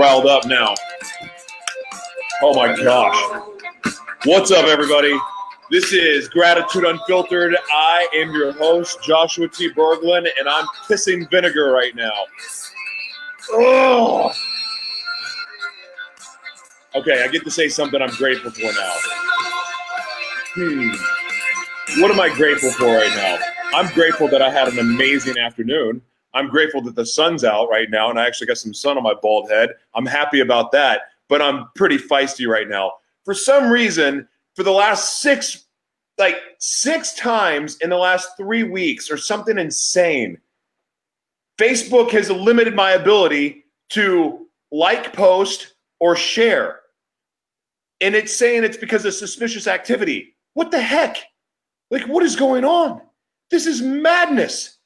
riled up now. Oh my gosh. What's up, everybody? This is Gratitude Unfiltered. I am your host, Joshua T. Berglan, and I'm pissing vinegar right now. Oh. Okay, I get to say something I'm grateful for now. Hmm. What am I grateful for right now? I'm grateful that I had an amazing afternoon. I'm grateful that the sun's out right now and I actually got some sun on my bald head. I'm happy about that, but I'm pretty feisty right now. For some reason, for the last six, like six times in the last three weeks or something insane, Facebook has limited my ability to like, post, or share. And it's saying it's because of suspicious activity. What the heck? Like, what is going on? This is madness.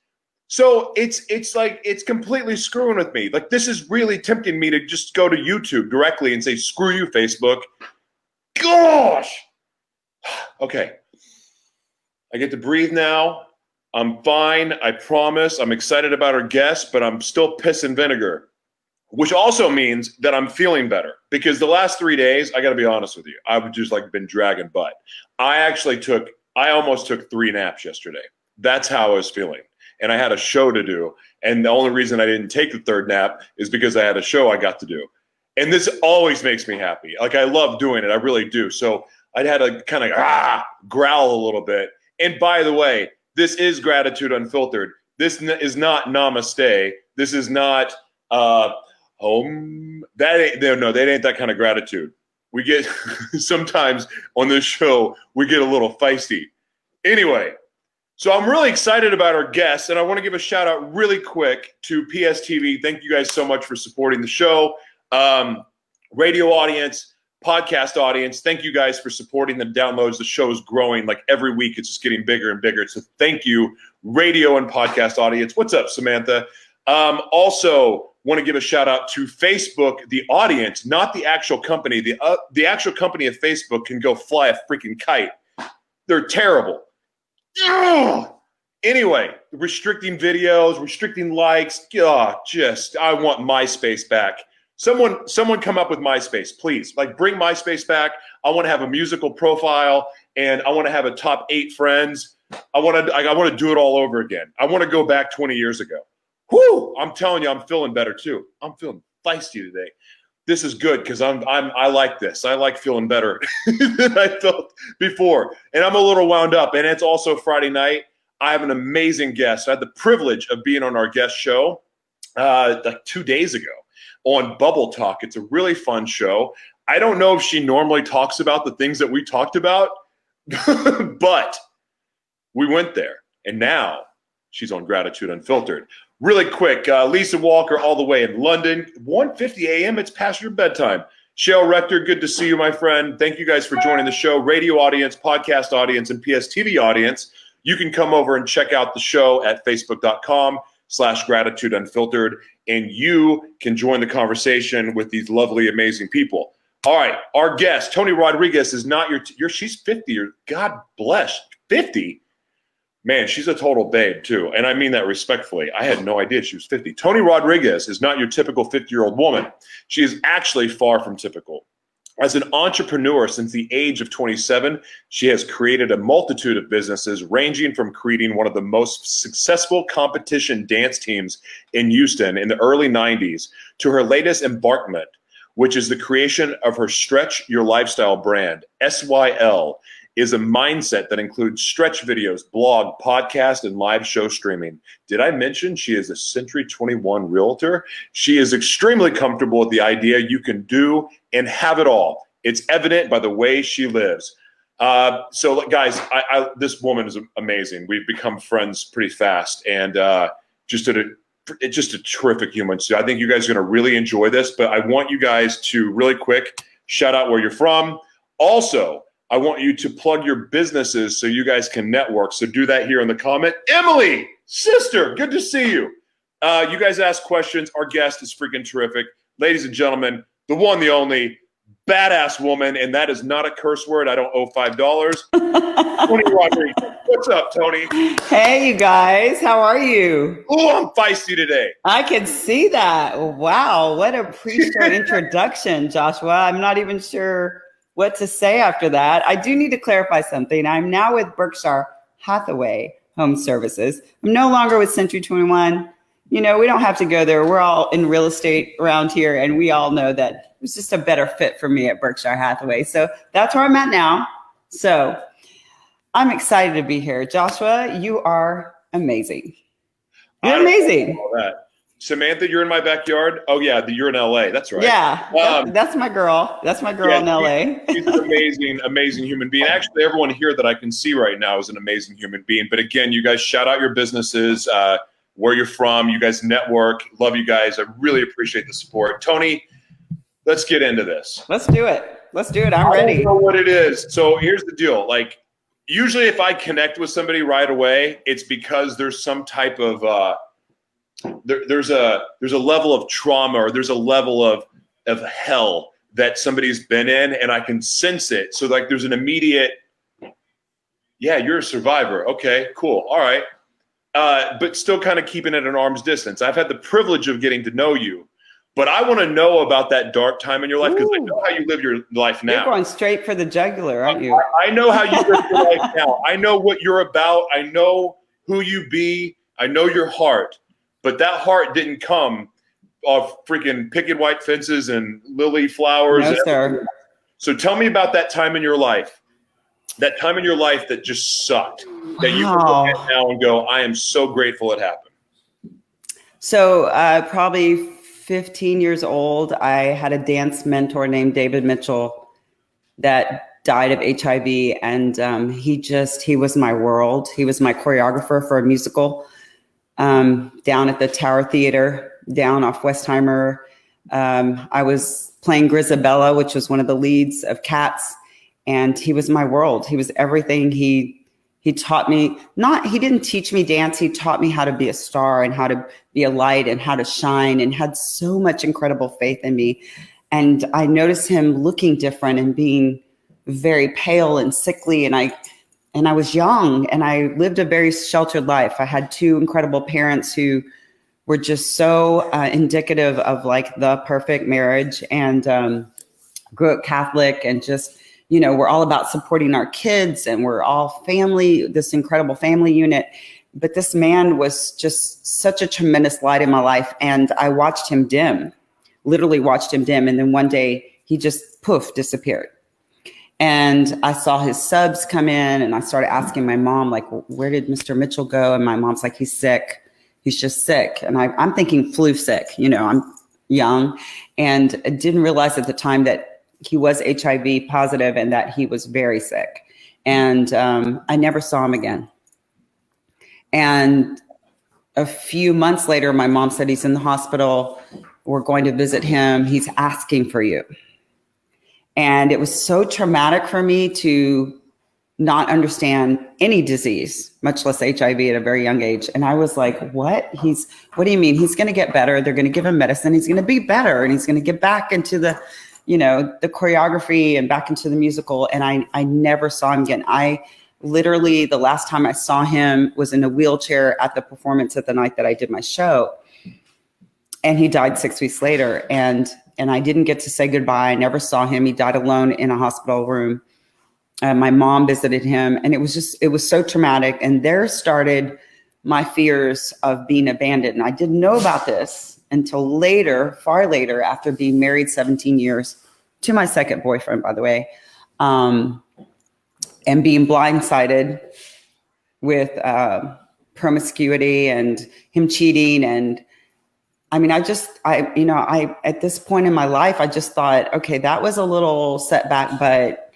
So it's it's like it's completely screwing with me. Like this is really tempting me to just go to YouTube directly and say screw you Facebook. Gosh. Okay. I get to breathe now. I'm fine. I promise. I'm excited about our guest, but I'm still pissing vinegar, which also means that I'm feeling better because the last three days, I got to be honest with you, I've just like been dragging butt. I actually took, I almost took three naps yesterday. That's how I was feeling. And I had a show to do. And the only reason I didn't take the third nap is because I had a show I got to do. And this always makes me happy. Like I love doing it. I really do. So I'd had to kind of ah, growl a little bit. And by the way, this is gratitude unfiltered. This is not namaste. This is not uh home. That ain't no, that ain't that kind of gratitude. We get sometimes on this show we get a little feisty. Anyway, so I'm really excited about our guests, and I want to give a shout out really quick to PSTV. Thank you guys so much for supporting the show. Um, radio audience, podcast audience, thank you guys for supporting the downloads. The show is growing like every week, it's just getting bigger and bigger. So thank you, radio and podcast audience. What's up, Samantha? Um, also, want to give a shout out to Facebook, the audience, not the actual company. The uh, the actual company of Facebook can go fly a freaking kite. They're terrible. Ugh. Anyway, restricting videos, restricting likes. Oh, just I want MySpace back. Someone, someone, come up with MySpace, please. Like, bring MySpace back. I want to have a musical profile, and I want to have a top eight friends. I want to, I, I want to do it all over again. I want to go back 20 years ago. Whoo! I'm telling you, I'm feeling better too. I'm feeling feisty today. This is good because I'm, I'm, I like this. I like feeling better than I felt before, and I'm a little wound up. And it's also Friday night. I have an amazing guest. I had the privilege of being on our guest show uh, like two days ago on Bubble Talk. It's a really fun show. I don't know if she normally talks about the things that we talked about, but we went there. And now she's on Gratitude Unfiltered. Really quick, uh, Lisa Walker, all the way in London, 1.50 a.m. It's past your bedtime. Shale Rector, good to see you, my friend. Thank you guys for joining the show. Radio audience, podcast audience, and PSTV audience. You can come over and check out the show at facebook.com slash gratitude unfiltered, and you can join the conversation with these lovely, amazing people. All right, our guest, Toni Rodriguez, is not your, your she's 50 or God bless, 50? Man, she's a total babe too. And I mean that respectfully. I had no idea she was 50. Toni Rodriguez is not your typical 50 year old woman. She is actually far from typical. As an entrepreneur since the age of 27, she has created a multitude of businesses, ranging from creating one of the most successful competition dance teams in Houston in the early 90s to her latest embarkment, which is the creation of her Stretch Your Lifestyle brand, SYL, is a mindset that includes stretch videos, blog, podcast, and live show streaming. Did I mention she is a Century 21 realtor? She is extremely comfortable with the idea you can do and have it all. It's evident by the way she lives. Uh, so, guys, I, I, this woman is amazing. We've become friends pretty fast, and uh, just a just a terrific human. So, I think you guys are going to really enjoy this. But I want you guys to really quick shout out where you're from. Also, I want you to plug your businesses so you guys can network. So do that here in the comment. Emily, sister, good to see you. Uh, you guys ask questions. Our guest is freaking terrific. Ladies and gentlemen, the one, the only badass woman, and that is not a curse word. I don't owe five dollars. Toni Rodriguez. What's up, Toni? Hey, you guys. How are you? Oh, I'm feisty today. I can see that. Wow, what a pre-show introduction, Joshua. I'm not even sure what to say after that. I do need to clarify something. I'm now with Berkshire Hathaway Home Services. I'm no longer with Century 21. You know, we don't have to go there. We're all in real estate around here, and we all know that it was just a better fit for me at Berkshire Hathaway. So that's where I'm at now. So I'm excited to be here. Joshua, you are amazing. You're amazing. Samantha, you're in my backyard. Oh yeah, you're in LA. That's right. Yeah, um, that's my girl. That's my girl yeah, in LA. she's an amazing, amazing human being. Actually, everyone here that I can see right now is an amazing human being. But again, you guys shout out your businesses, uh, where you're from. You guys network. Love you guys. I really appreciate the support. Toni, let's get into this. Let's do it. Let's do it. I'm ready. I don't know what it is. So here's the deal. Like usually, if I connect with somebody right away, it's because there's some type of uh, there, there's a there's a level of trauma or there's a level of of hell that somebody's been in and I can sense it. So like there's an immediate yeah, you're a survivor. Okay, cool. All right. Uh, but still kind of keeping it at an arm's distance. I've had the privilege of getting to know you, but I want to know about that dark time in your life because I know how you live your life now. You're going straight for the jugular, aren't you? I, I know how you live your life now. I know what you're about. I know who you be. I know your heart. But that heart didn't come off freaking picket white fences and lily flowers. No, sir. So tell me about that time in your life, that time in your life that just sucked, that you can look at now and go, I am so grateful it happened. So uh, probably 15 years old, I had a dance mentor named David Mitchell that died of HIV, and um, he just he was my world. He was my choreographer for a musical um, down at the Tower Theater down off Westheimer. Um, I was playing Grizabella, which was one of the leads of Cats, and he was my world. He was everything. He he taught me not he didn't teach me dance. He taught me how to be a star and how to be a light and how to shine, and had so much incredible faith in me. And I noticed him looking different and being very pale and sickly, and I and I was young and I lived a very sheltered life. I had two incredible parents who were just so uh, indicative of like the perfect marriage and um, grew up Catholic and just, you know, we're all about supporting our kids and we're all family, this incredible family unit. But this man was just such a tremendous light in my life. And I watched him dim, literally watched him dim. And then one day he just poof disappeared. And I saw his subs come in and I started asking my mom, like, where did Mr. Mitchell go? And my mom's like, he's sick. He's just sick. And I, I'm thinking flu sick, you know, I'm young and I didn't realize at the time that he was HIV positive and that he was very sick. And um, I never saw him again. And a few months later, my mom said, he's in the hospital. We're going to visit him. He's asking for you. And it was so traumatic for me to not understand any disease, much less HIV at a very young age. And I was like, what? He's, what do you mean? He's going to get better. They're going to give him medicine. He's going to be better and he's going to get back into the, you know, the choreography and back into the musical. And I, I never saw him again. I literally, the last time I saw him was in a wheelchair at the performance at the night that I did my show. And he died six weeks later. And and I didn't get to say goodbye. I never saw him. He died alone in a hospital room. Uh, my mom visited him, and it was just, it was so traumatic. And there started my fears of being abandoned. And I didn't know about this until later, far later, after being married 17 years to my second boyfriend, by the way, um, and being blindsided with uh, promiscuity and him cheating and I mean, I just, I, you know, I, at this point in my life, I just thought, okay, that was a little setback, but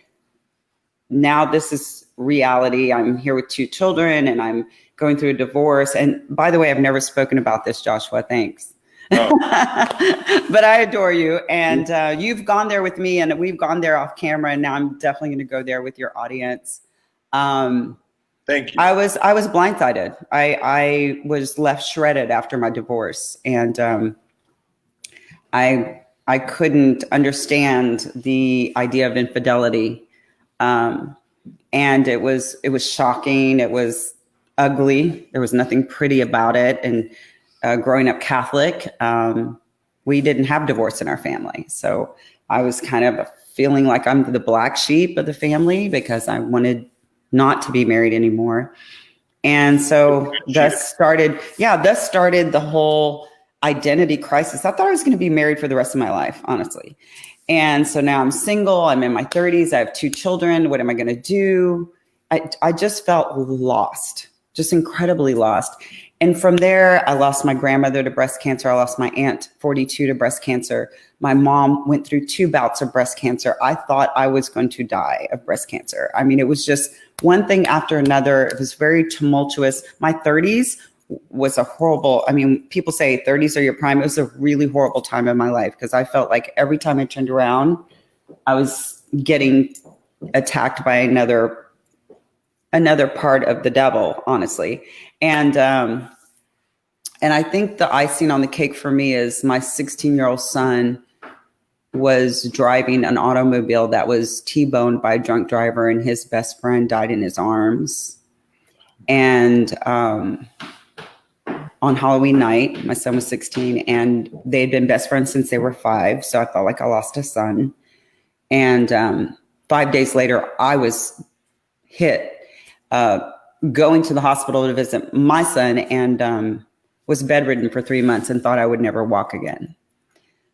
now this is reality. I'm here with two children and I'm going through a divorce. And by the way, I've never spoken about this, Joshua. Thanks. Oh. but I adore you. And uh, you've gone there with me, and we've gone there off camera. And now I'm definitely going to go there with your audience. Um, Thank you. I was I was blindsided. I I was left shredded after my divorce, and um, I I couldn't understand the idea of infidelity. Um, and it was it was shocking. It was ugly. There was nothing pretty about it. And uh, growing up Catholic, um, we didn't have divorce in our family, so I was kind of feeling like I'm the black sheep of the family because I wanted not to be married anymore. And so thus started, yeah, thus started the whole identity crisis. I thought I was going to be married for the rest of my life, honestly. And so now I'm single, I'm in my 30s, I have two children. What am I going to do? I, I just felt lost, just incredibly lost. And from there, I lost my grandmother to breast cancer. I lost my aunt, 42, to breast cancer. My mom went through two bouts of breast cancer. I thought I was going to die of breast cancer. I mean, it was just one thing after another. It was very tumultuous. My 30s was a horrible i mean people say 30s are your prime it was a really horrible time in my life because i felt like every time i turned around i was getting attacked by another another part of the devil honestly and um and i think the icing on the cake for me is my 16 year old son was driving an automobile that was t-boned by a drunk driver and his best friend died in his arms and um on Halloween night. My son was 16 and they had been best friends since they were five. So I felt like I lost a son. And um, five days later, I was hit uh, going to the hospital to visit my son and um, was bedridden for three months and thought I would never walk again.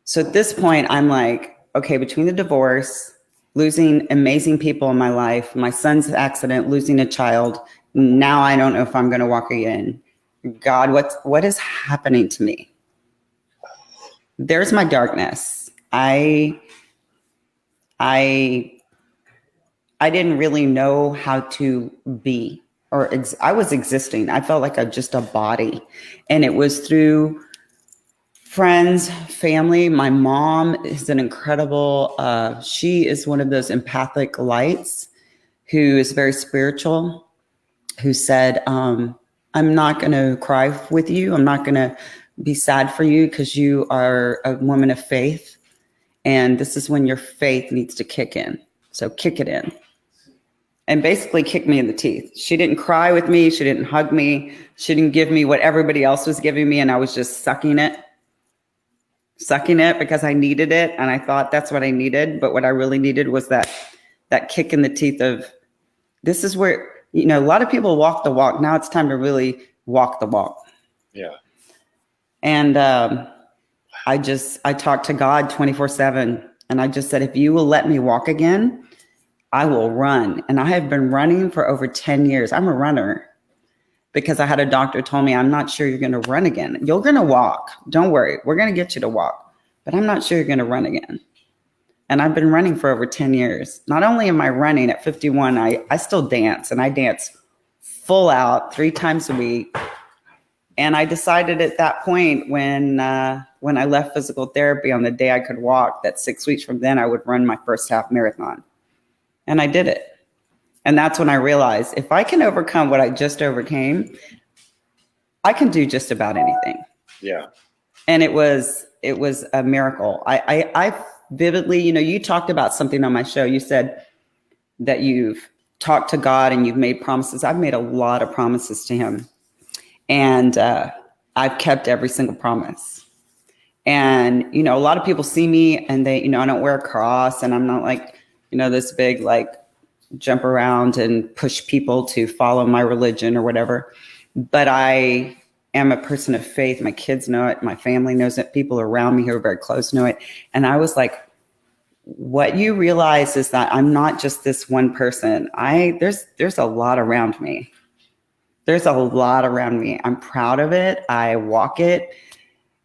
So at this point, I'm like, okay, between the divorce, losing amazing people in my life, my son's accident, losing a child, now I don't know if I'm going to walk again God, what what is happening to me? There's my darkness. I I I didn't really know how to be or ex- I was existing. I felt like a just a body. And it was through friends, family. My mom is an incredible uh, she is one of those empathic lights who is very spiritual who said um, I'm not going to cry with you. I'm not going to be sad for you because you are a woman of faith. And this is when your faith needs to kick in. So kick it in. And basically kick me in the teeth. She didn't cry with me. She didn't hug me. She didn't give me what everybody else was giving me. And I was just sucking it, sucking it because I needed it. And I thought that's what I needed. But what I really needed was that, that kick in the teeth of this is where you know, a lot of people walk the walk. Now it's time to really walk the walk. Yeah. And um, I just, I talked to God 24 7. And I just said, if you will let me walk again, I will run. And I have been running for over 10 years. I'm a runner because I had a doctor told me, I'm not sure you're going to run again. You're going to walk. Don't worry. We're going to get you to walk, but I'm not sure you're going to run again. And I've been running for over 10 years. Not only am I running at 51, I, I still dance and I dance full out three times a week. And I decided at that point when uh, when I left physical therapy on the day I could walk, that six weeks from then I would run my first half marathon. And I did it. And that's when I realized if I can overcome what I just overcame, I can do just about anything. Yeah. And it was it was a miracle. I I, I vividly, you know, you talked about something on my show. You said that you've talked to God and you've made promises. I've made a lot of promises to Him, and uh, I've kept every single promise. And you know, a lot of people see me and they, you know, I don't wear a cross, and I'm not like, you know, this big like jump around and push people to follow my religion or whatever. But I am a person of faith. My kids know it. My family knows it. People around me who are very close know it. And I was like, what you realize is that I'm not just this one person. I there's there's a lot around me. There's a lot around me. I'm proud of it. I walk it.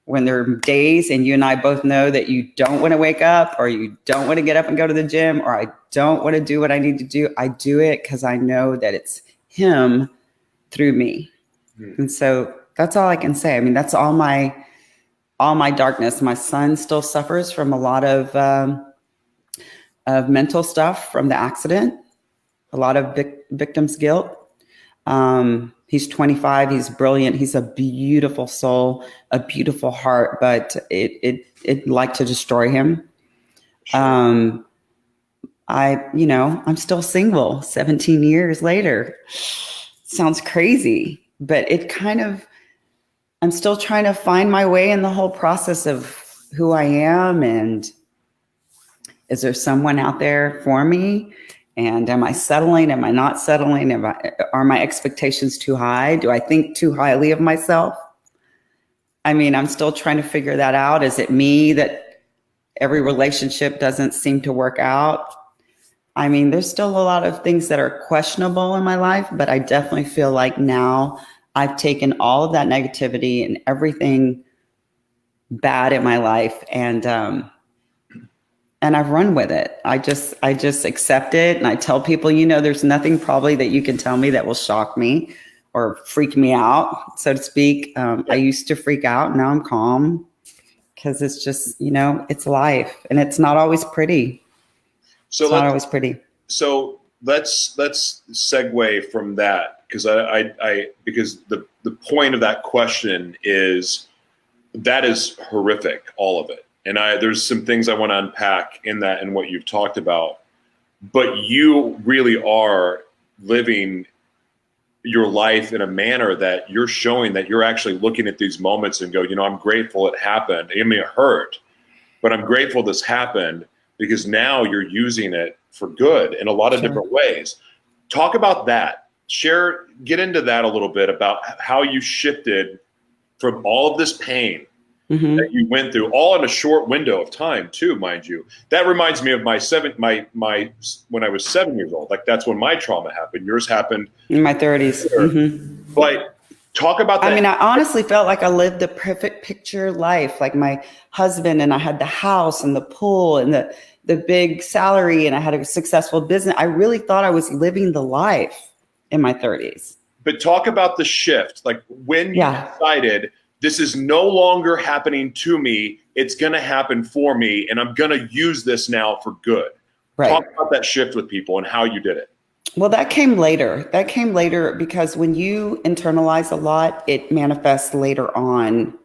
When there are days and you and I both know that you don't want to wake up or you don't want to get up and go to the gym or I don't want to do what I need to do, I do it because I know that it's him through me. Mm. And so that's all I can say. I mean, that's all my all my darkness. My son still suffers from a lot of um, of mental stuff from the accident, a lot of vic- victim's guilt. Um, he's 25. He's brilliant. He's a beautiful soul, a beautiful heart, but it it it'd like to destroy him. Sure. Um, I, you know, I'm still single 17 years later. Sounds crazy, but it kind of, I'm still trying to find my way in the whole process of who I am and is there someone out there for me? And am I settling? Am I not settling? Am I, are my expectations too high? Do I think too highly of myself? I mean, I'm still trying to figure that out. Is it me that every relationship doesn't seem to work out? I mean, there's still a lot of things that are questionable in my life, but I definitely feel like now I've taken all of that negativity and everything bad in my life and um, and I've run with it. I just I just accept it and I tell people, you know, there's nothing probably that you can tell me that will shock me or freak me out, so to speak. Um, I used to freak out. Now I'm calm because it's just you know it's life and it's not always pretty. So It's not always pretty. so let's let's segue from that because I, I I because the the point of that question is that is horrific, all of it. And I there's some things I want to unpack in that and what you've talked about. But you really are living your life in a manner that you're showing that you're actually looking at these moments and go, you know, I'm grateful it happened. I mean, it hurt, but I'm grateful this happened because now you're using it for good in a lot of Sure. different ways. Talk about that. Share, get into that a little bit about how you shifted from all of this pain hmm that you went through, all in a short window of time, too, mind you. That reminds me of my seven, my my when I was seven years old. Like that's when my trauma happened. Yours happened, In my 30s. Sure. hmm but talk about that. I mean, I honestly felt like I lived the perfect picture life. Like my husband and I had the house and the pool and the the big salary and I had a successful business. I really thought I was living the life in my 30s. but talk about the shift. Like when you Yeah. decided this is no longer happening to me, it's going to happen for me, and I'm going to use this now for good. Right. Talk about that shift with people and how you did it. Well, that came later. That came later because when you internalize a lot, it manifests later on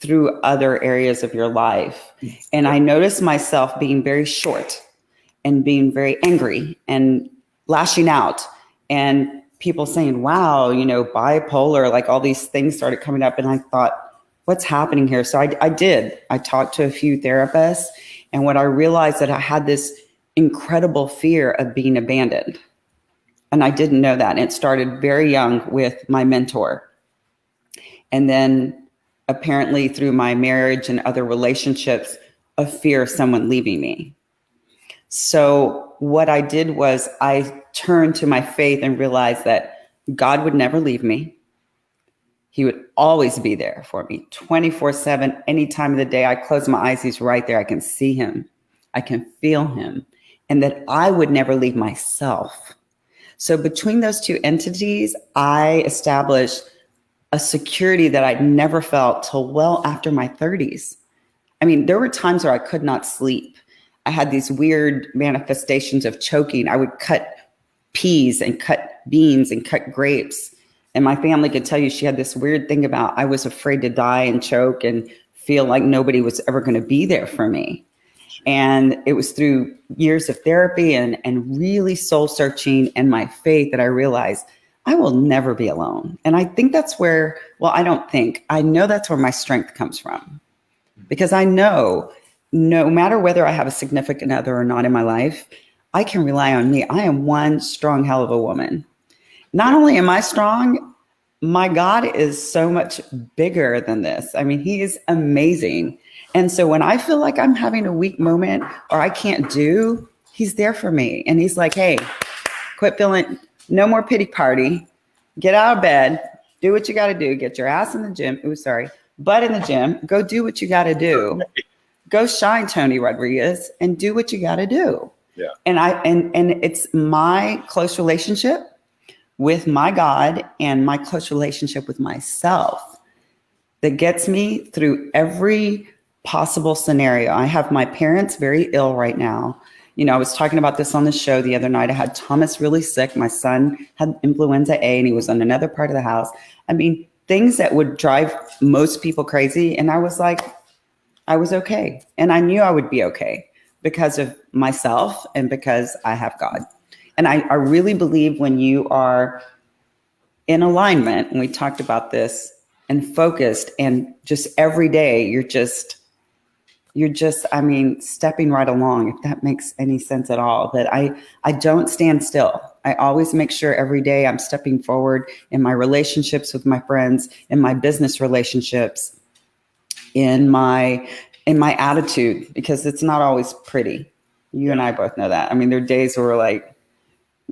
through other areas of your life. And I noticed myself being very short and being very angry and lashing out and people saying, wow, you know, bipolar, like all these things started coming up. And I thought, what's happening here? So I, I did. I talked to a few therapists. And what I realized that I had this incredible fear of being abandoned. And I didn't know that. And it started very young with my mentor. And then apparently through my marriage and other relationships, a fear of someone leaving me. So what I did was I turned to my faith and realized that God would never leave me. He would always be there for me 24 7, any time of the day. I close my eyes, he's right there. I can see him, I can feel him, and that I would never leave myself. So between those two entities, I established a security that I'd never felt till well after my 30s. I mean, there were times where I could not sleep. I had these weird manifestations of choking. I would cut peas and cut beans and cut grapes. And my family could tell you she had this weird thing about I was afraid to die and choke and feel like nobody was ever going to be there for me. And it was through years of therapy and, and really soul searching and my faith that I realized I will never be alone. And I think that's where, well, I don't think, I know that's where my strength comes from. Because I know no matter whether I have a significant other or not in my life, I can rely on me. I am one strong hell of a woman. Not only am I strong, my God is so much bigger than this. I mean, He is amazing. And so when I feel like I'm having a weak moment or I can't do, He's there for me. And He's like, hey, quit feeling, no more pity party. Get out of bed, do what you got to do, get your ass in the gym. Ooh, sorry, butt in the gym, go do what you got to do. Go shine, Toni Rodriguez, and do what you got to do. Yeah. And I and and it's my close relationship with my God and my close relationship with myself that gets me through every possible scenario. I have my parents very ill right now. You know, I was talking about this on the show the other night. I had Thomas really sick. My son had influenza A and he was in another part of the house. I mean, things that would drive most people crazy. And I was like, I was okay. And I knew I would be okay because of myself and because I have God. And I, I really believe when you are in alignment, and we talked about this, and focused, and just every day you're just, you're just, I mean, stepping right along, if that makes any sense at all. That I I don't stand still. I always make sure every day I'm stepping forward in my relationships with my friends, in my business relationships, in my in my attitude because it's not always pretty. You and I both know that. I mean, there are days where we're like,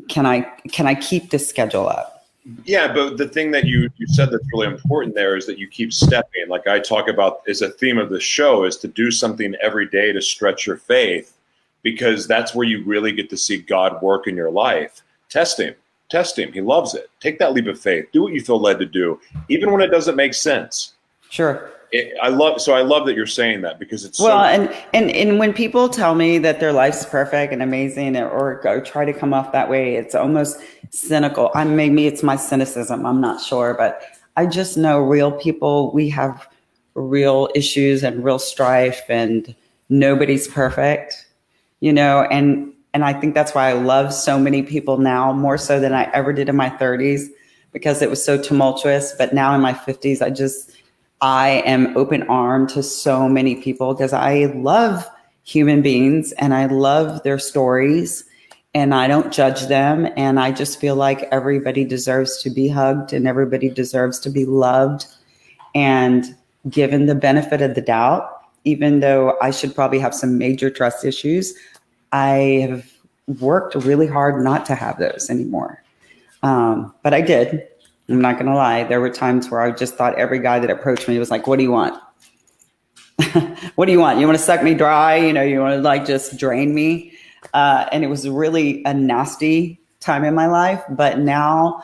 can I can I keep this schedule up? Yeah, but the thing that you you said that's really important there is that you keep stepping. Like I talk about is a theme of the show is to do something every day to stretch your faith because that's where you really get to see God work in your life. Test him. Test him. He loves it. Take that leap of faith. Do what you feel led to do, even when it doesn't make sense. Sure. It, I love so I love that you're saying that because it's well, so, and and and when people tell me that their life's perfect and amazing, or, or try to come off that way, it's almost cynical. I maybe it's my cynicism. I'm not sure, but I just know real people. We have real issues and real strife, and nobody's perfect, you know. And and I think that's why I love so many people now more so than I ever did in my 30s because it was so tumultuous. But now in my 50s, I just I am open armed to so many people because I love human beings and I love their stories and I don't judge them. And I just feel like everybody deserves to be hugged and everybody deserves to be loved and given the benefit of the doubt. Even though I should probably have some major trust issues, I have worked really hard not to have those anymore. Um, but I did. I'm not to lie. There were times where I just thought every guy that approached me was like, What do you want? what do you want? You want to suck me dry? You know, you want to like just drain me? Uh, and it was really a nasty time in my life. But now,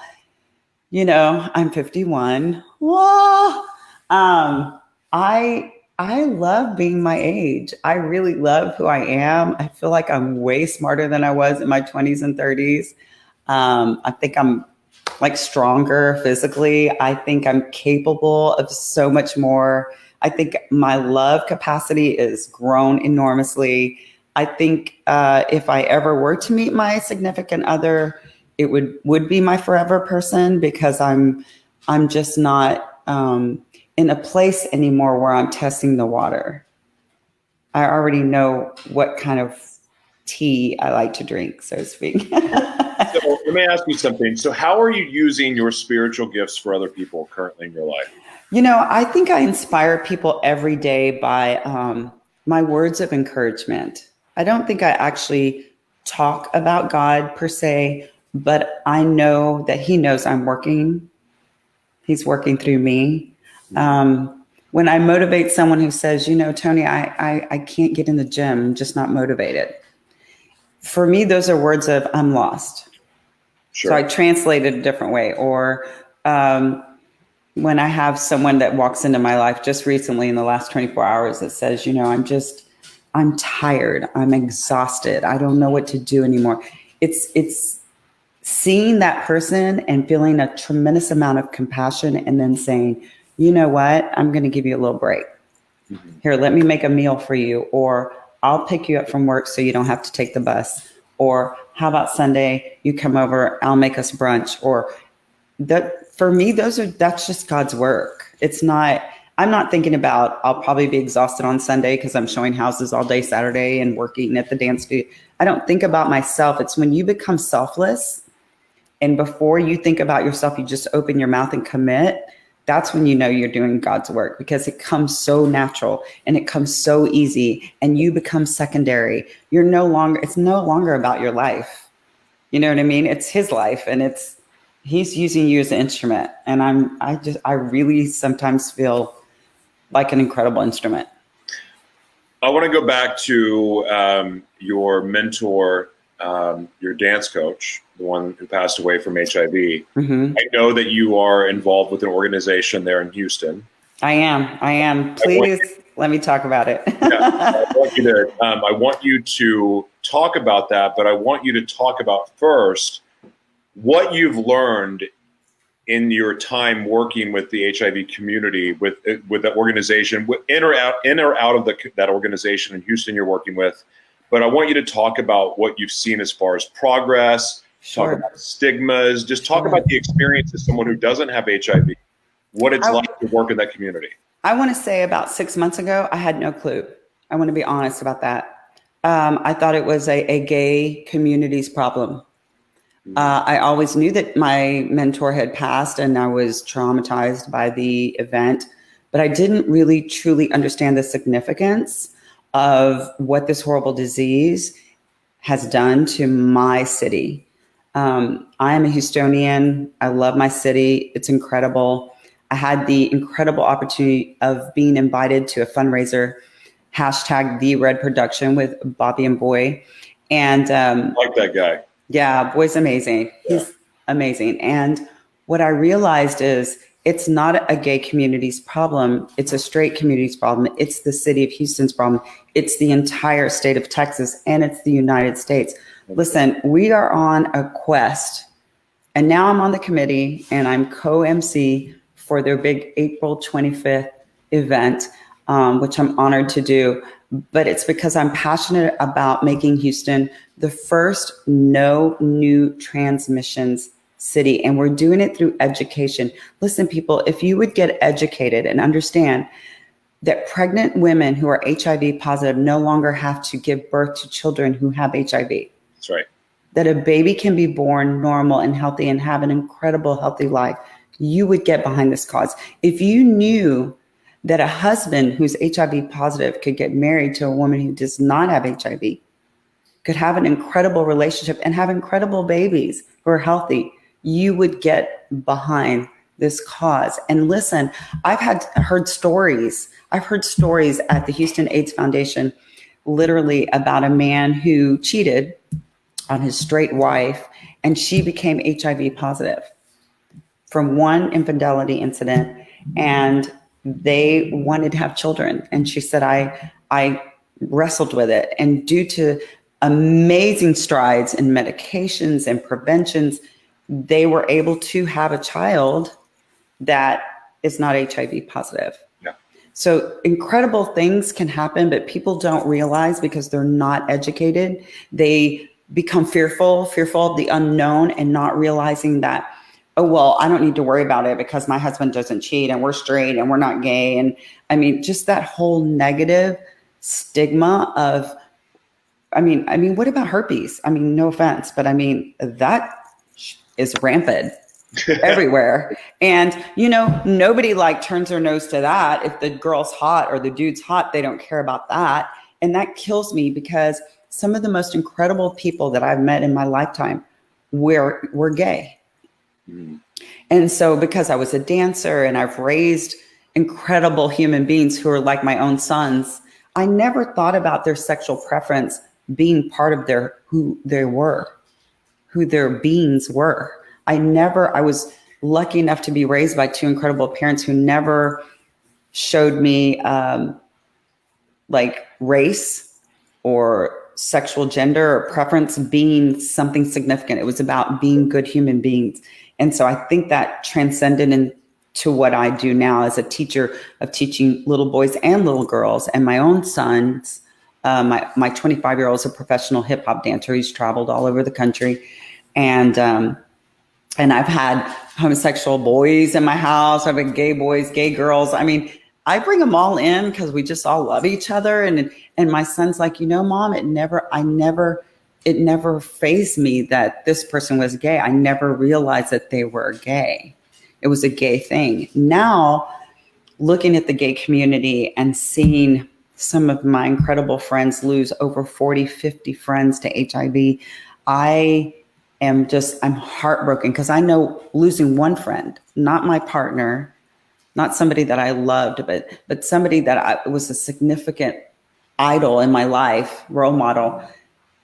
you know, I'm 51. Whoa! Um, I I love being my age. I really love who I am. I feel like I'm way smarter than I was in my 20s and 30s. Um, I think I'm like stronger physically. I think I'm capable of so much more. I think my love capacity is grown enormously. I think uh, if I ever were to meet my significant other, it would would be my forever person because I'm I'm just not um, in a place anymore where I'm testing the water. I already know what kind of tea I like to drink, so to speak. so let me ask you something. So, how are you using your spiritual gifts for other people currently in your life? You know, I think I inspire people every day by um, my words of encouragement. I don't think I actually talk about God per se, but I know that He knows I'm working. He's working through me. Um, when I motivate someone who says, you know, Toni, I, I, I can't get in the gym, just not motivated for me, those are words of I'm lost. Sure. So I translate it a different way. Or um, when I have someone that walks into my life just recently in the last 24 hours that says, you know, I'm just, I'm tired, I'm exhausted, I don't know what to do anymore. It's, it's, seeing that person and feeling a tremendous amount of compassion and then saying, you know what, I'm going to give you a little break. Mm-hmm. Here, let me make a meal for you. Or I'll pick you up from work so you don't have to take the bus. Or how about Sunday, you come over, I'll make us brunch. Or that for me, those are that's just God's work. It's not, I'm not thinking about I'll probably be exhausted on Sunday because I'm showing houses all day Saturday and working at the dance studio. I don't think about myself. It's when you become selfless and before you think about yourself, you just open your mouth and commit that's when you know you're doing God's work because it comes so natural and it comes so easy and you become secondary. You're no longer, it's no longer about your life. You know what I mean? It's his life and it's, he's using you as an instrument. And I'm, I just, I really sometimes feel like an incredible instrument. I want to go back to um, your mentor, um, your dance coach, the one who passed away from HIV. Mm-hmm. I know that you are involved with an organization there in Houston. I am. I am. Please I let me talk about it. yeah, I want you to. Um, I want you to talk about that, but I want you to talk about first what you've learned in your time working with the HIV community, with with that organization, in or out, in or out of the, that organization in Houston you're working with. But I want you to talk about what you've seen as far as progress, sure. talk about stigmas, just talk sure. about the experience as someone who doesn't have HIV, what it's I, like to work in that community. I want to say about six months ago, I had no clue. I want to be honest about that. Um, I thought it was a, a gay community's problem. Mm-hmm. Uh, I always knew that my mentor had passed and I was traumatized by the event, but I didn't really truly understand the significance of what this horrible disease has done to my city. Um, I am a Houstonian. I love my city. It's incredible. I had the incredible opportunity of being invited to a fundraiser, hashtag the Red Production with Bobby and Boy. And um, like that guy. Yeah, Boy's amazing. Yeah. He's amazing. And what I realized is it's not a gay community's problem. It's a straight community's problem. It's the city of Houston's problem. It's the entire state of Texas and it's the United States. Listen, we are on a quest. And now I'm on the committee and I'm co MC for their big April 25th event, um, which I'm honored to do. But it's because I'm passionate about making Houston the first no new transmissions city. And we're doing it through education. Listen, people, if you would get educated and understand that pregnant women who are HIV positive no longer have to give birth to children who have HIV. That's right. That a baby can be born normal and healthy and have an incredible, healthy life. You would get behind this cause. If you knew that a husband who's HIV positive could get married to a woman who does not have HIV, could have an incredible relationship and have incredible babies who are healthy, you would get behind this cause. And listen, I've had heard stories. I've heard stories at the Houston AIDS Foundation literally about a man who cheated on his straight wife and she became HIV positive from one infidelity incident and they wanted to have children and she said I I wrestled with it and due to amazing strides in medications and preventions they were able to have a child that is not HIV positive. Yeah. So incredible things can happen, but people don't realize because they're not educated. They become fearful, fearful of the unknown, and not realizing that, oh, well, I don't need to worry about it because my husband doesn't cheat and we're straight and we're not gay. And I mean, just that whole negative stigma of, I mean, I mean, what about herpes? I mean, no offense, but I mean, that is rampant everywhere. And, you know, nobody like turns their nose to that. If the girl's hot or the dude's hot, they don't care about that. And that kills me because some of the most incredible people that I've met in my lifetime were, were gay. Mm. And so, because I was a dancer and I've raised incredible human beings who are like my own sons, I never thought about their sexual preference being part of their who they were who their beings were. I never, I was lucky enough to be raised by two incredible parents who never showed me um, like race or sexual gender or preference being something significant. It was about being good human beings. And so I think that transcended into what I do now as a teacher of teaching little boys and little girls and my own sons. Uh, my my 25 year old is a professional hip hop dancer. He's traveled all over the country, and um, and I've had homosexual boys in my house. I've had gay boys, gay girls. I mean, I bring them all in because we just all love each other. And and my son's like, you know, mom, it never, I never, it never phased me that this person was gay. I never realized that they were gay. It was a gay thing. Now, looking at the gay community and seeing some of my incredible friends lose over 40, 50 friends to HIV, I am just I'm heartbroken because I know losing one friend, not my partner, not somebody that I loved, but but somebody that I, was a significant idol in my life, role model,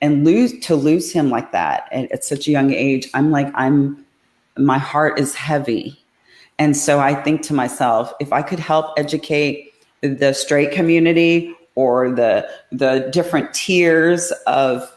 and lose to lose him like that at, at such a young age, I'm like I'm my heart is heavy. And so I think to myself, if I could help educate the straight community or the the different tiers of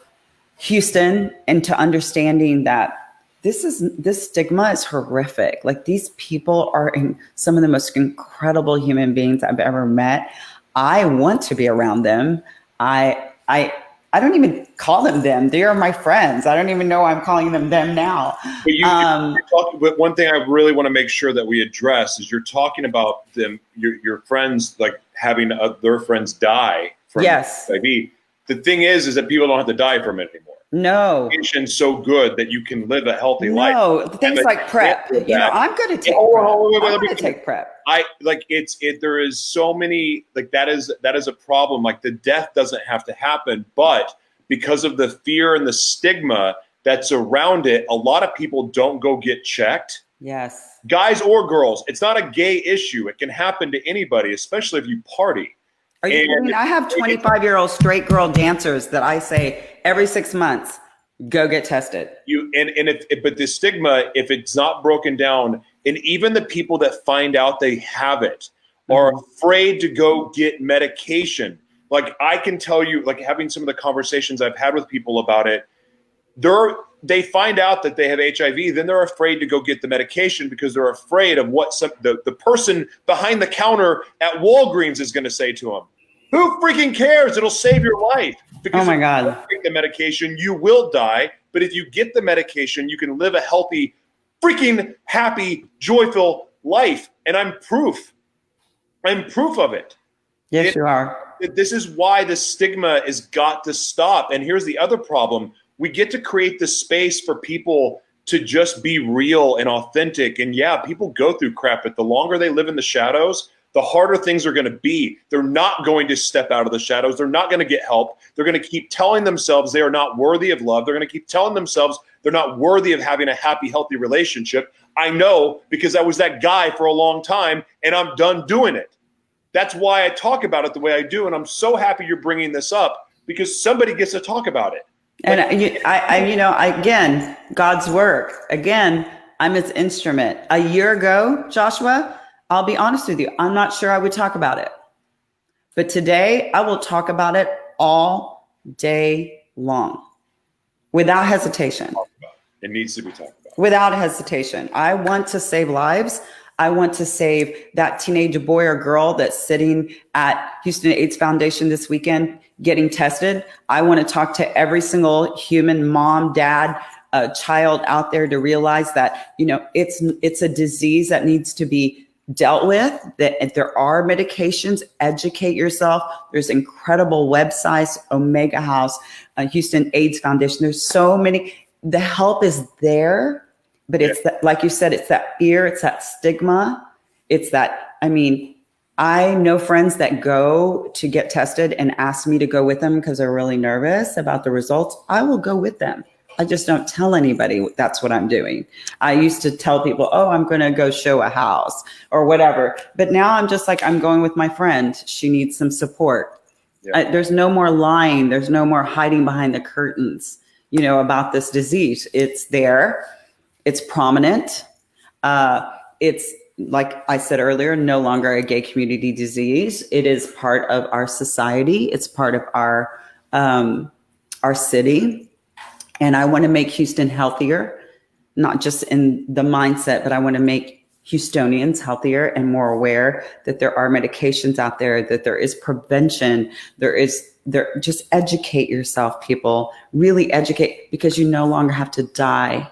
Houston into understanding that this is this stigma is horrific. Like these people are in some of the most incredible human beings I've ever met. I want to be around them. I I I don't even call them them. They are my friends. I don't even know I'm calling them them now. But you, um, talking, but one thing I really want to make sure that we address is you're talking about them, your, your friends, like having uh, their friends die from yes. HIV. The thing is, is that people don't have to die from it anymore. No. It's so good that you can live a healthy no, life. No, things like PrEP. You know, I'm going to take oh, PrEP. Oh, wait, wait, I'm going to take PrEP. I like it's it. There is so many like that is that is a problem. Like the death doesn't have to happen, but because of the fear and the stigma that's around it, a lot of people don't go get checked. Yes. Guys or girls, it's not a gay issue. It can happen to anybody, especially if you party. Are you I have 25 year old straight girl dancers that I say every six months, go get tested. You and, and if, if but the stigma, if it's not broken down, and even the people that find out they have it are mm-hmm. afraid to go get medication. Like I can tell you, like having some of the conversations I've had with people about it, they're they find out that they have HIV, then they're afraid to go get the medication because they're afraid of what some, the, the person behind the counter at Walgreens is going to say to them. Who freaking cares? It'll save your life. Oh because oh my God. Take the medication, you will die. But if you get the medication, you can live a healthy, freaking happy, joyful life. And I'm proof. I'm proof of it. Yes, it, you are. This is why the stigma has got to stop. And here's the other problem we get to create the space for people to just be real and authentic. And yeah, people go through crap, but the longer they live in the shadows, the harder things are going to be. They're not going to step out of the shadows. They're not going to get help. They're going to keep telling themselves they are not worthy of love. They're going to keep telling themselves they're not worthy of having a happy, healthy relationship. I know because I was that guy for a long time and I'm done doing it. That's why I talk about it the way I do. And I'm so happy you're bringing this up because somebody gets to talk about it. And I, I, you know, again, God's work. Again, I'm His instrument. A year ago, Joshua, I'll be honest with you, I'm not sure I would talk about it. But today, I will talk about it all day long without hesitation. It needs to be talked about. Without hesitation. I want to save lives. I want to save that teenage boy or girl that's sitting at Houston AIDS Foundation this weekend getting tested. I want to talk to every single human mom, dad, uh, child out there to realize that you know it's it's a disease that needs to be dealt with that there are medications educate yourself. There's incredible websites omega house uh, houston aids foundation. There's so many. The help is there but it's that like you said it's that fear it's that stigma. It's that i mean i know friends that go to get tested and ask me to go with them because they're really nervous about the results. I will go with them I just don't tell anybody that's what I'm doing. I used to tell people, oh, I'm going to go show a house or whatever. But now I'm just like, I'm going with my friend. She needs some support. Yeah. I, there's no more lying. There's no more hiding behind the curtains, you know, about this disease. It's there. It's prominent. Uh, it's like I said earlier, no longer a gay community disease. It is part of our society. It's part of our um, our city and I want to make Houston healthier, not just in the mindset, but I want to make Houstonians healthier and more aware that there are medications out there, that there is prevention, there is there just educate yourself, people. Really educate because you no longer have to die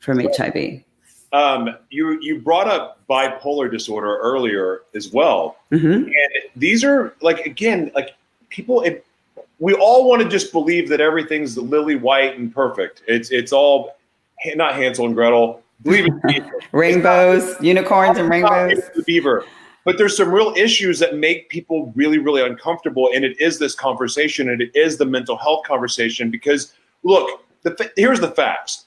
from HIV. Um, you you brought up bipolar disorder earlier as well, mm-hmm. and these are like again like people. It, we all want to just believe that everything's lily white and perfect. It's it's all not Hansel and Gretel. Believe it. rainbows, not, unicorns, and rainbows. The beaver. But there's some real issues that make people really, really uncomfortable, and it is this conversation, and it is the mental health conversation. Because look, the, here's the facts: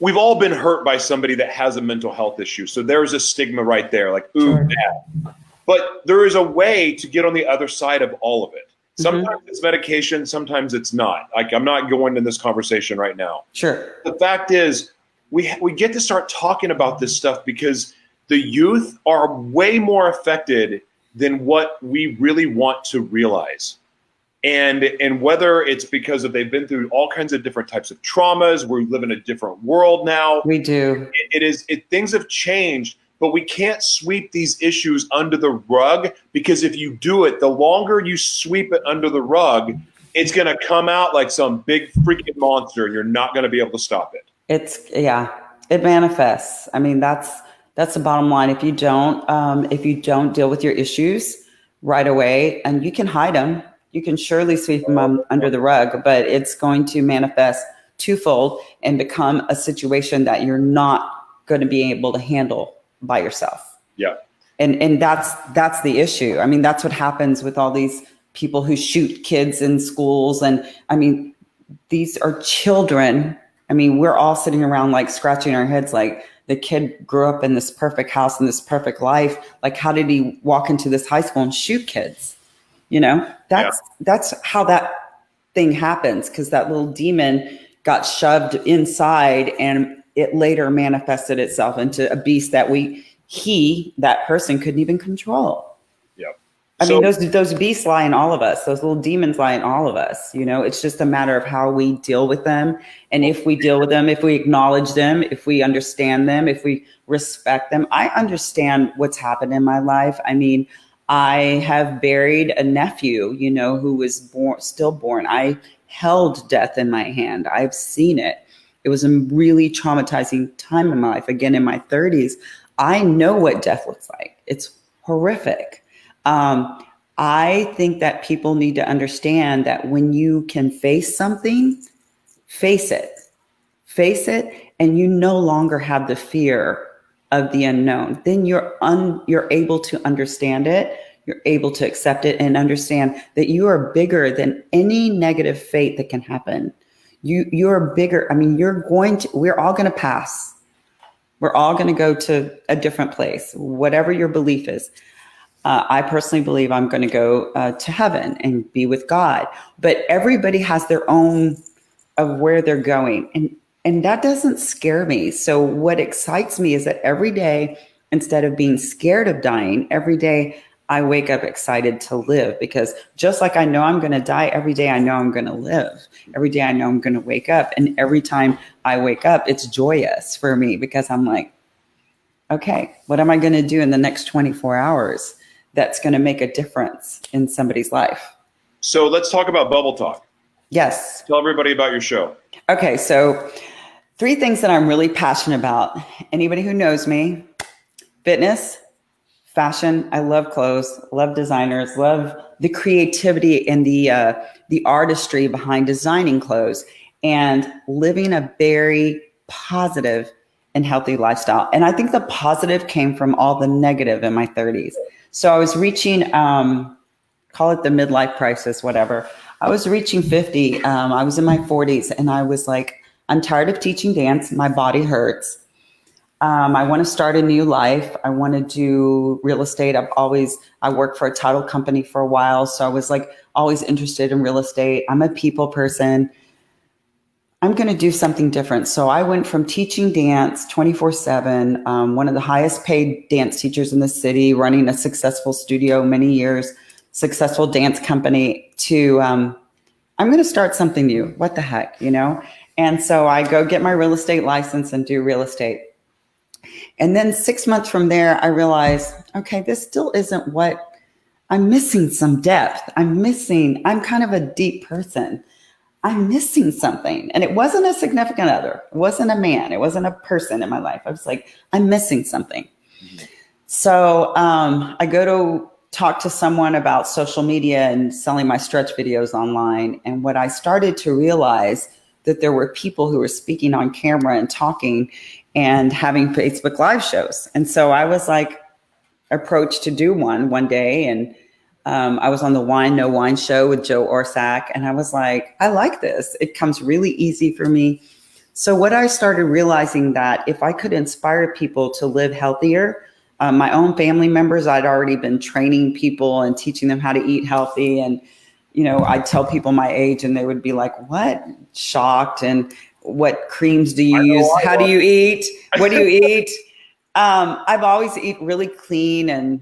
we've all been hurt by somebody that has a mental health issue, so there's a stigma right there, like ooh, sure. bad. But there is a way to get on the other side of all of it. Mm-hmm. Sometimes mm-hmm. it's medication, sometimes it's not. Like I'm not going in this conversation right now. Sure. The fact is, we we get to start talking about this stuff because the youth are way more affected than what we really want to realize. and and whether it's because of they've been through all kinds of different types of traumas we live in a different world now we do it, it is it, things have changed but we can't sweep these issues under the rug because if you do it the longer you sweep it under the rug it's going to come out like some big freaking monster. And you're not going to be able to stop it. It's yeah it manifests. I mean that's that's the bottom line. If you don't um, if you don't deal with your issues right away and you can hide them you can surely sweep them under the rug, but it's going to manifest twofold and become a situation that you're not going to be able to handle by yourself. Yeah. And and that's that's the issue. I mean, that's what happens with all these people who shoot kids in schools and I mean, these are children. I mean, we're all sitting around like scratching our heads like the kid grew up in this perfect house and this perfect life. Like how did he walk into this high school and shoot kids? You know, that's yeah. that's how that thing happens because that little demon got shoved inside and it later manifested itself into a beast that we he that person couldn't even control. Yeah. I so, mean those those beasts lie in all of us. Those little demons lie in all of us. You know, it's just a matter of how we deal with them and if we deal with them, if we acknowledge them, if we understand them, if we respect them. I understand what's happened in my life. I mean, I have buried a nephew, you know, who was born, stillborn. I held death in my hand. I've seen it. It was a really traumatizing time in my life. Again, in my 30s, I know what death looks like. It's horrific. Um, I think that people need to understand that when you can face something, face it, face it, and you no longer have the fear of the unknown then you're un you're able to understand it you're able to accept it and understand that you are bigger than any negative fate that can happen you you're bigger. I mean you're going to we're all going to pass. We're all going to go to a different place whatever your belief is. Uh, i personally believe i'm going to go uh, to heaven and be with god. But everybody has their own of where they're going. And and that doesn't scare me. So, what excites me is that every day, instead of being scared of dying, every day I wake up excited to live because just like I know I'm going to die, every day I know I'm going to live. Every day I know I'm going to wake up. And every time I wake up, it's joyous for me because I'm like, okay, what am I going to do in the next 24 hours that's going to make a difference in somebody's life? So, let's talk about Bubble Talk. Yes. Tell everybody about your show. Okay. So, Three things that I'm really passionate about. Anybody who knows me, fitness, fashion. I love clothes, love designers, love the creativity and the uh, the artistry behind designing clothes and living a very positive and healthy lifestyle. And I think the positive came from all the negative in my 30s. So I was reaching, um, call it the midlife crisis, whatever. I was reaching 50. Um, I was in my 40s, and I was like, I'm tired of teaching dance. My body hurts. Um, I want to start a new life. I want to do real estate. I've always, I worked for a title company for a while. So I was like always interested in real estate. I'm a people person. I'm going to do something different. So I went from teaching dance 24 um, 7, one of the highest paid dance teachers in the city, running a successful studio many years, successful dance company, to um, I'm going to start something new. What the heck, you know? And so I go get my real estate license and do real estate. And then six months from there, I realized, okay, this still isn't what I'm missing some depth. I'm missing, I'm kind of a deep person. I'm missing something. And it wasn't a significant other, it wasn't a man, it wasn't a person in my life. I was like, I'm missing something. So um, I go to talk to someone about social media and selling my stretch videos online. And what I started to realize that there were people who were speaking on camera and talking and having Facebook live shows. And so I was like approached to do one one day and um, I was on the Wine No Wine show with Joe Orsac, and I was like, I like this. It comes really easy for me. So what I started realizing that if I could inspire people to live healthier, um, my own family members, I'd already been training people and teaching them how to eat healthy and you know, I'd tell people my age and they would be like, what? Shocked. And what creams do you use? How do you eat? What do you eat? Um, I've always eat really clean and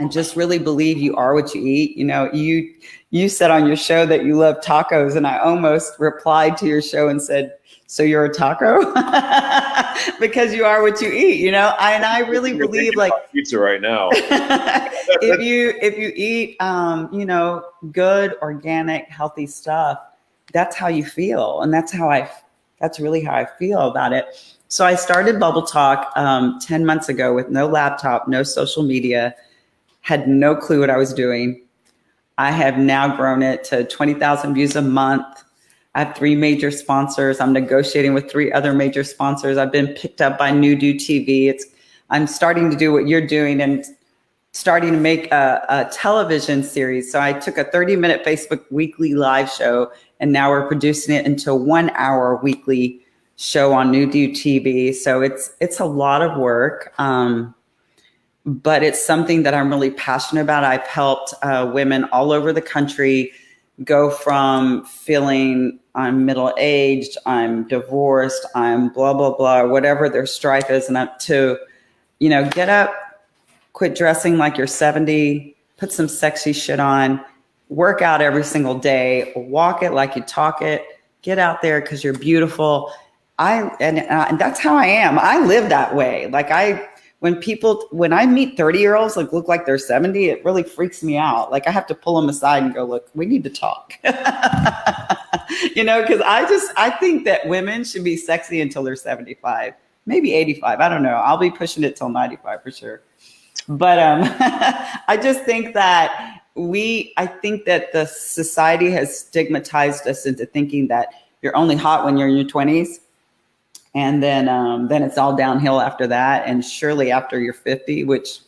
and just really believe you are what you eat. You know, you you said on your show that you love tacos, and I almost replied to your show and said, "So you're a taco?" because you are what you eat. You know, I, and I really You're believe like pizza right now. if you if you eat um, you know good organic healthy stuff that's how you feel and that's how i that's really how i feel about it. So i started bubble talk um, 10 months ago with no laptop no social media had no clue what i was doing. I have now grown it to 20000 views a month. I have three major sponsors. I'm negotiating with three other major sponsors. I've been picked up by new do tv it's i'm starting to do what you're doing and starting to make a, a, television series. So I took a 30 minute Facebook weekly live show and now we're producing it into one hour weekly show on New Do TV. So it's it's a lot of work. Um, but it's something that I'm really passionate about. I've helped uh, women all over the country go from feeling I'm middle aged, I'm divorced, I'm blah blah blah, whatever their strife is, and up to, you know, get up, quit dressing like you're 70, put some sexy shit on, work out every single day, walk it like you talk it, get out there because you're beautiful. I and, uh, and that's how I am. I live that way. Like I when people when I meet 30 year olds like look like they're 70, it really freaks me out. Like I have to pull them aside and go, look, we need to talk. you know, because I just I think that women should be sexy until they're 75, maybe 85. I don't know. I'll be pushing it till 95 for sure. But um, I just think that we, I think that the society has stigmatized us into thinking that you're only hot when you're in your 20s. And then, um, then it's all downhill after that. And surely after you're 50, which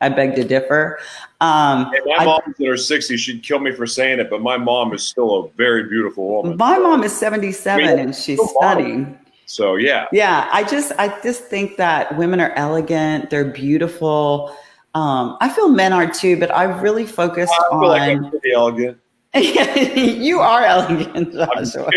I beg to differ. Um, And my I- mom's in her 60s. She'd kill me for saying it, but my mom is still a very beautiful woman. my mom is 77 I mean, and she's stunning. So yeah, Yeah, I just I just think that women are elegant, they're beautiful. Um, I feel men are too, but I really focused I feel like I'm on. pretty elegant. you are elegant, Joshua.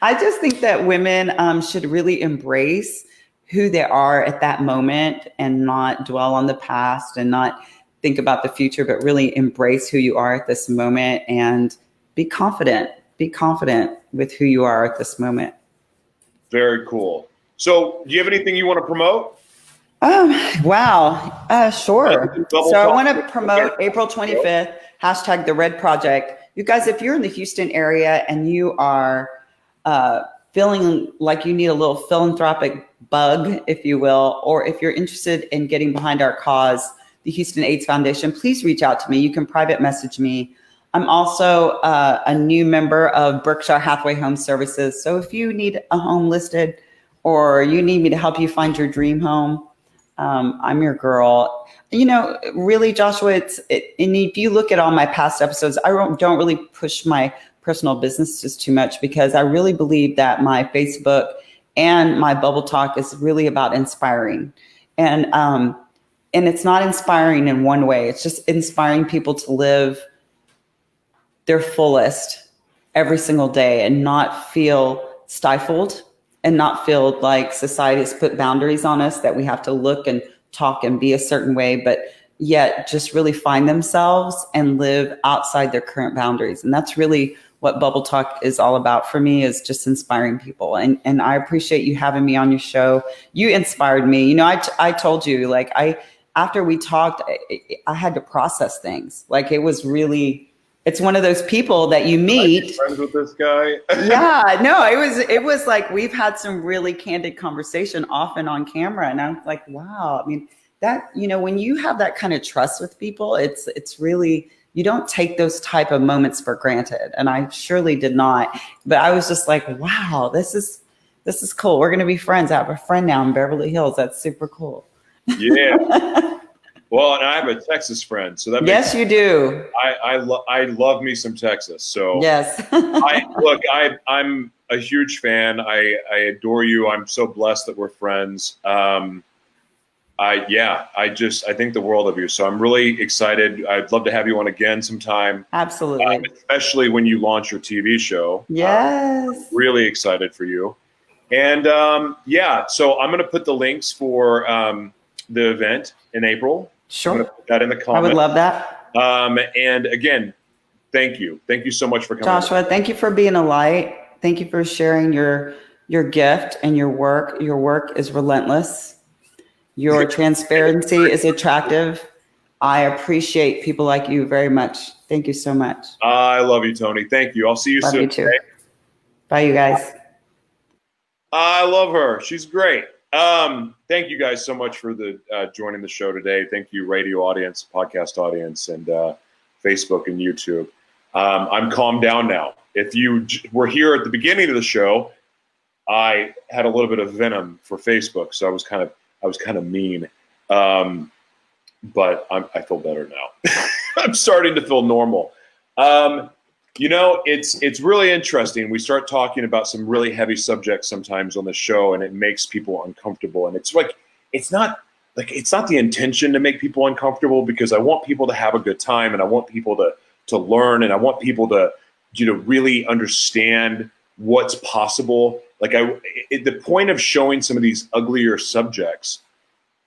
I just think that women um, should really embrace who they are at that moment and not dwell on the past and not think about the future, but really embrace who you are at this moment and be confident. Be confident with who you are at this moment. Very cool. So, do you have anything you want to promote? Um, wow. Uh, sure. So I want to promote April 25th, hashtag the Red Project. You guys, if you're in the Houston area and you are uh, feeling like you need a little philanthropic bug, if you will, or if you're interested in getting behind our cause, the Houston AIDS Foundation, please reach out to me. You can private message me. I'm also uh, a new member of Berkshire Hathaway Home Services. So if you need a home listed or you need me to help you find your dream home, um, I'm your girl. You know, really, Joshua, it's, it, and if you look at all my past episodes, I don't, don't really push my personal business just too much because I really believe that my Facebook and my bubble talk is really about inspiring. And, um, and it's not inspiring in one way. It's just inspiring people to live their fullest every single day and not feel stifled and not feel like society has put boundaries on us that we have to look and talk and be a certain way, but yet just really find themselves and live outside their current boundaries. And that's really what Bubble Talk is all about for me is just inspiring people. And and I appreciate you having me on your show. You inspired me. You know, I, t- I told you like I after we talked, I, I had to process things. Like it was really, it's one of those people that you meet. friends with this guy. yeah, no, it was it was like we've had some really candid conversation often on camera, and I'm like, wow. I mean, that you know, when you have that kind of trust with people, it's it's really you don't take those type of moments for granted, and I surely did not. But I was just like, wow, this is this is cool. We're gonna be friends. I have a friend now in Beverly Hills. That's super cool. yeah. Well, and I have a Texas friend, so that Yes, you do. I I, lo- I love me some Texas. So Yes. I look, I I'm a huge fan. I I adore you. I'm so blessed that we're friends. Um, I yeah, I just I think the world of you. So I'm really excited. I'd love to have you on again sometime, Absolutely. um, especially when you launch your TV show. yes. really excited for you. And um, yeah, so I'm going to put the links for um, the event in April Sure. Put that in the comments. I would love that. Um, and again, thank you. Thank you so much for coming. Joshua, thank you for being a light. Thank you for sharing your your gift and your work. Your work is relentless. Your transparency is attractive. I appreciate people like you very much. Thank you so much. I love you, Toni. Thank you. I'll see you Love soon. you too. Bye, you guys. I love her. She's great. Um, thank you guys so much for the uh, joining the show today. Thank you, radio audience, podcast audience, and uh, Facebook and YouTube. Um, I'm calmed down now. If you j- were here at the beginning of the show, I had a little bit of venom for Facebook, so I was kind of I was kind of mean. Um, but I'm, I feel better now. I'm starting to feel normal. Um, you know, it's it's really interesting. We start talking about some really heavy subjects sometimes on the show, and it makes people uncomfortable. And it's like it's not like it's not the intention to make people uncomfortable because I want people to have a good time, and I want people to to learn, and I want people to you know really understand what's possible. Like I, it, the point of showing some of these uglier subjects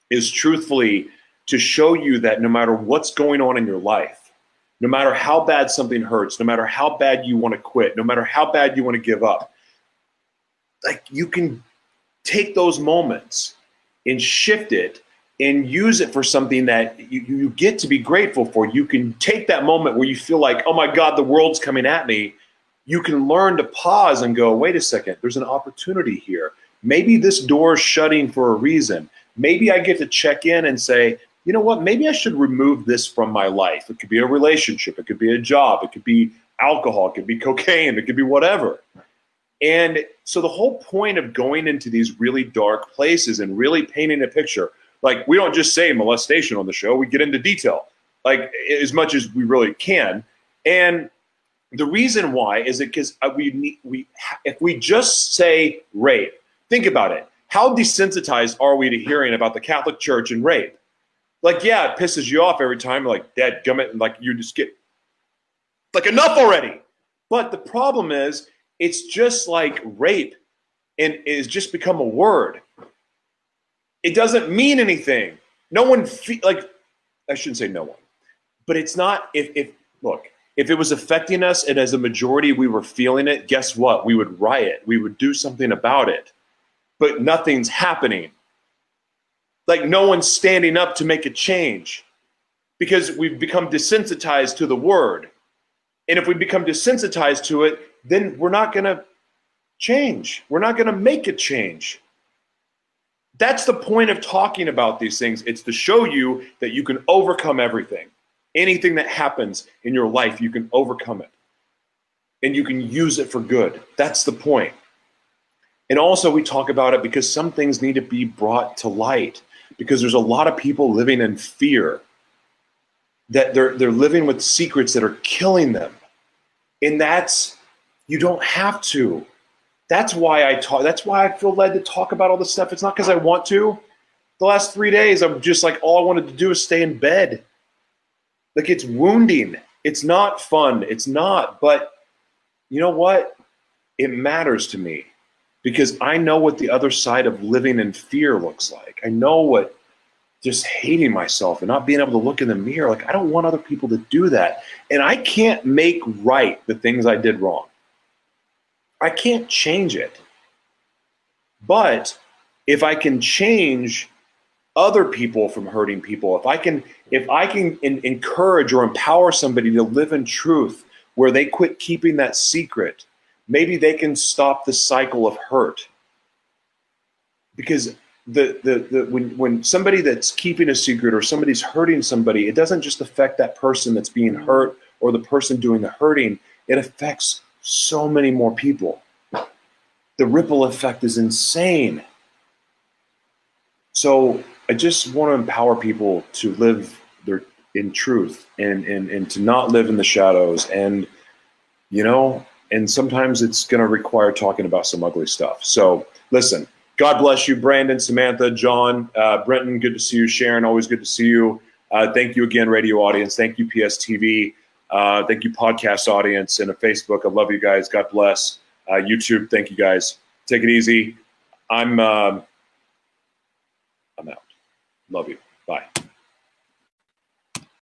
is truthfully to show you that no matter what's going on in your life, no matter how bad something hurts, no matter how bad you want to quit, no matter how bad you want to give up, like you can take those moments and shift it and use it for something that you, you get to be grateful for. You can take that moment where you feel like, oh my God, the world's coming at me. You can learn to pause and go, wait a second, there's an opportunity here. Maybe this door is shutting for a reason. Maybe I get to check in and say, you know what, maybe I should remove this from my life. It could be a relationship, it could be a job, it could be alcohol, it could be cocaine, it could be whatever. And so the whole point of going into these really dark places and really painting a picture, like we don't just say molestation on the show, we get into detail, like as much as we really can. And the reason why is it because uh, we need, we if we just say rape, think about it. How desensitized are we to hearing about the Catholic Church and rape? Like, yeah, it pisses you off every time. Like, dad gummit, like you just get like enough already. But the problem is, it's just like rape, and it's just become a word. It doesn't mean anything. No one fe- like I shouldn't say no one, but it's not. If if look, if it was affecting us and as a majority we were feeling it, guess what? We would riot. We would do something about it. But nothing's happening. Like no one's standing up to make a change because we've become desensitized to the word. And if we become desensitized to it, then we're not going to change. We're not going to make a change. That's the point of talking about these things. It's to show you that you can overcome everything. Anything that happens in your life, you can overcome it. And you can use it for good. That's the point. And also, we talk about it because some things need to be brought to light because there's a lot of people living in fear that they're, they're living with secrets that are killing them. And that's, you don't have to. That's why I talk. That's why I feel led to talk about all this stuff. It's not because I want to. The last three days, I'm just like, all I wanted to do is stay in bed. Like, it's wounding. It's not fun. It's not. But you know what? It matters to me because I know what the other side of living in fear looks like. I know what just hating myself and not being able to look in the mirror. Like, I don't want other people to do that. And I can't make right the things I did wrong. I can't change it. But if I can change other people from hurting people, if I can, if I can in, encourage or empower somebody to live in truth where they quit keeping that secret, maybe they can stop the cycle of hurt. Because the, the, the when, when somebody that's keeping a secret or somebody's hurting somebody, it doesn't just affect that person that's being mm-hmm. hurt or the person doing the hurting, it affects so many more people. The ripple effect is insane. So I just want to empower people to live their in truth and, and, and to not live in the shadows. And, you know, and sometimes it's going to require talking about some ugly stuff. So listen, God bless you, Brandon, Samantha, John, uh, Brenton. Good to see you, Sharon. Always good to see you. Uh, thank you again, radio audience. Thank you, PSTV. Uh, thank you, podcast audience and Facebook. I love you guys. God bless. Uh, YouTube. Thank you guys. Take it easy. I'm. Uh, I'm out. Love you. Bye.